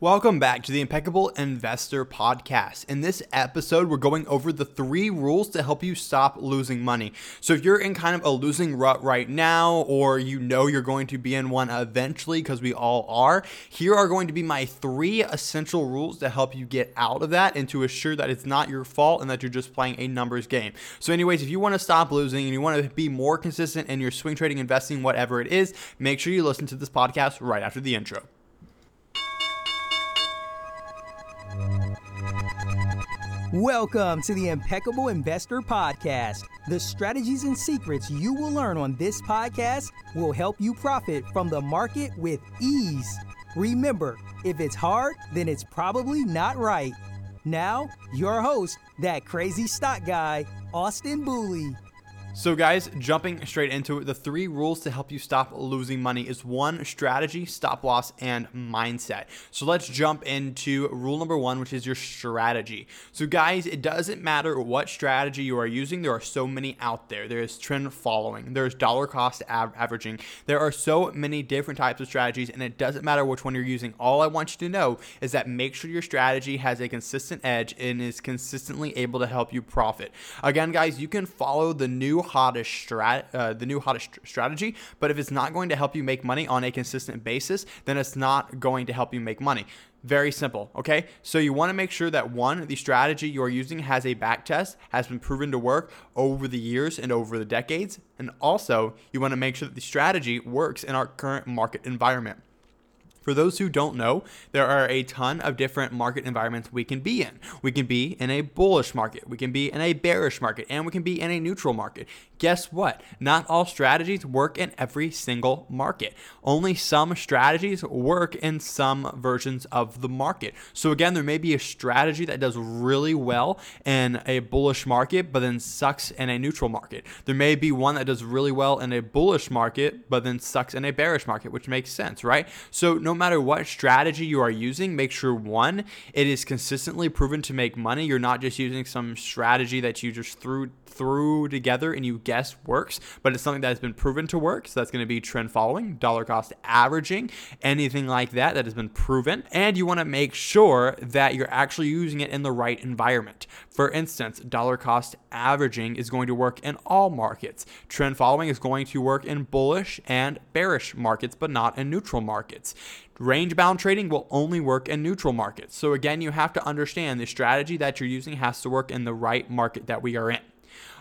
Welcome back to the Impeccable Investor Podcast. In this episode, we're going over the three rules to help you stop losing money. So, if you're in kind of a losing rut right now, or you know you're going to be in one eventually, because we all are, here are going to be my three essential rules to help you get out of that and to assure that it's not your fault and that you're just playing a numbers game. So, anyways, if you want to stop losing and you want to be more consistent in your swing trading, investing, whatever it is, make sure you listen to this podcast right after the intro. Welcome to the Impeccable Investor Podcast. The strategies and secrets you will learn on this podcast will help you profit from the market with ease. Remember, if it's hard, then it's probably not right. Now, your host, that crazy stock guy, Austin Booley. So, guys, jumping straight into it, the three rules to help you stop losing money is one, strategy, stop loss, and mindset. So, let's jump into rule number one, which is your strategy. So, guys, it doesn't matter what strategy you are using, there are so many out there. There is trend following, there's dollar cost av- averaging. There are so many different types of strategies, and it doesn't matter which one you're using. All I want you to know is that make sure your strategy has a consistent edge and is consistently able to help you profit. Again, guys, you can follow the new hottest strat, uh, the new hottest strategy. But if it's not going to help you make money on a consistent basis, then it's not going to help you make money. Very simple, okay? So you want to make sure that one, the strategy you're using has a back test, has been proven to work over the years and over the decades. And also, you want to make sure that the strategy works in our current market environment. For those who don't know, there are a ton of different market environments we can be in. We can be in a bullish market, we can be in a bearish market, and we can be in a neutral market. Guess what? Not all strategies work in every single market. Only some strategies work in some versions of the market. So, again, there may be a strategy that does really well in a bullish market, but then sucks in a neutral market. There may be one that does really well in a bullish market, but then sucks in a bearish market, which makes sense, right? So, no matter what strategy you are using, make sure one, it is consistently proven to make money. You're not just using some strategy that you just threw threw together and you guess works, but it's something that has been proven to work. So that's going to be trend following, dollar cost averaging, anything like that that has been proven. And you want to make sure that you're actually using it in the right environment. For instance, dollar cost averaging is going to work in all markets. Trend following is going to work in bullish and bearish markets, but not in neutral markets. Range bound trading will only work in neutral markets. So, again, you have to understand the strategy that you're using has to work in the right market that we are in.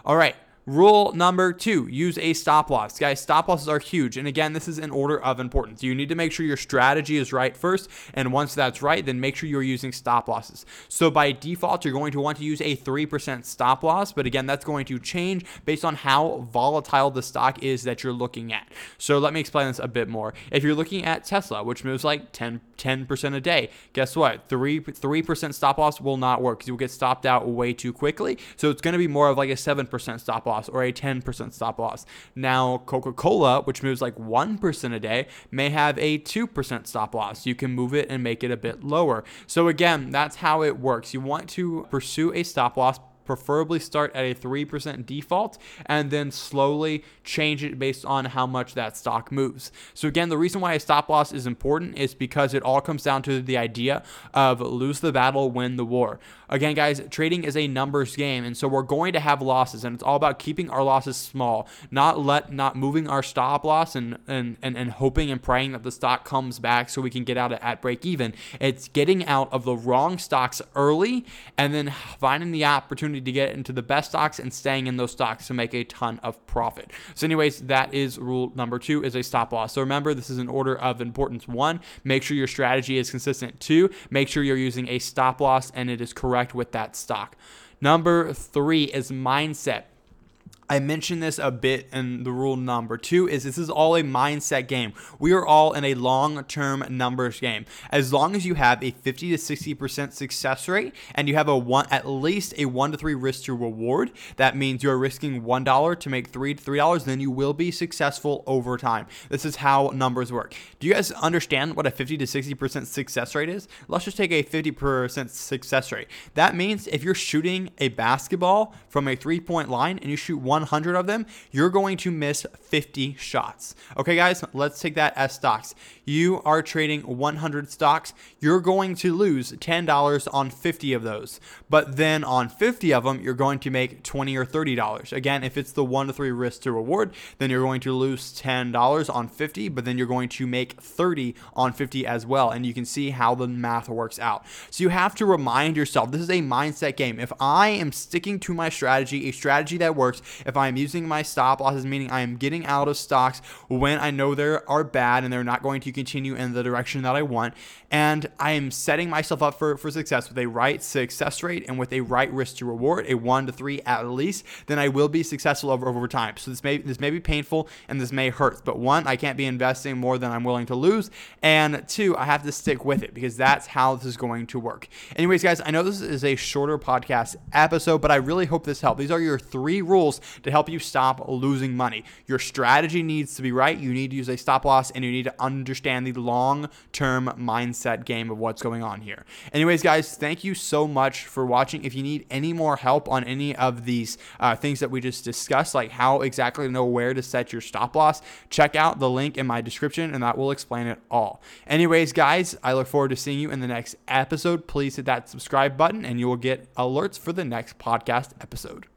All right. Rule number two, use a stop loss. Guys, stop losses are huge. And again, this is in order of importance. You need to make sure your strategy is right first. And once that's right, then make sure you're using stop losses. So by default, you're going to want to use a 3% stop loss. But again, that's going to change based on how volatile the stock is that you're looking at. So let me explain this a bit more. If you're looking at Tesla, which moves like 10, 10% a day, guess what? 3, 3% stop loss will not work because you'll get stopped out way too quickly. So it's going to be more of like a 7% stop loss loss or a 10% stop loss. Now, Coca Cola, which moves like 1% a day, may have a 2% stop loss. You can move it and make it a bit lower. So, again, that's how it works. You want to pursue a stop loss preferably start at a 3% default and then slowly change it based on how much that stock moves. So, again, the reason why a stop loss is important is because it all comes down to the idea of lose the battle, win the war. Again, guys, trading is a numbers game, and so we're going to have losses, and it's all about keeping our losses small, not let not moving our stop loss and and and, and hoping and praying that the stock comes back so we can get out at break even. It's getting out of the wrong stocks early and then finding the opportunity to get into the best stocks and staying in those stocks to make a ton of profit. So, anyways, that is rule number two is a stop loss. So remember, this is an order of importance. One, make sure your strategy is consistent. Two, make sure you're using a stop loss and it is correct correct with that stock. Number three is mindset. I mentioned this a bit in the rule number two is this is all a mindset game. We are all in a long-term numbers game. As long as you have a 50 to 60% success rate and you have a one at least a one to three risk to reward, that means you're risking one dollar to make three to three dollars, then you will be successful over time. This is how numbers work. Do you guys understand what a 50 to 60% success rate is? Let's just take a 50% success rate. That means if you're shooting a basketball from a three-point line and you shoot one 100 of them, you're going to miss 50 shots. Okay, guys, let's take that as stocks. You are trading 100 stocks, you're going to lose $10 on 50 of those. But then on 50 of them, you're going to make 20 or $30. Again, if it's the 1 to 3 risk to reward, then you're going to lose $10 on 50, but then you're going to make 30 on 50 as well. And you can see how the math works out. So you have to remind yourself this is a mindset game. If I am sticking to my strategy, a strategy that works, if I am using my stop losses, meaning I am getting out of stocks when I know they are bad and they're not going to continue in the direction that I want, and I am setting myself up for, for success with a right success rate and with a right risk to reward, a one to three at least, then I will be successful over, over time. So this may this may be painful and this may hurt, but one, I can't be investing more than I'm willing to lose, and two, I have to stick with it because that's how this is going to work. Anyways, guys, I know this is a shorter podcast episode, but I really hope this helped. These are your three rules to help you stop losing money. Your strategy needs to be right. You need to use a stop loss, and you need to understand the long term mindset game of what's going on here. Anyways, guys, thank you so much for watching. If you need any more help on any of these uh, things that we just discussed, like how exactly to know where to set your stop loss, check out the link in my description, and that will explain it all. Anyways, guys, I look forward to seeing you in the next episode. Please hit that subscribe button, and you will get alerts for the next podcast episode.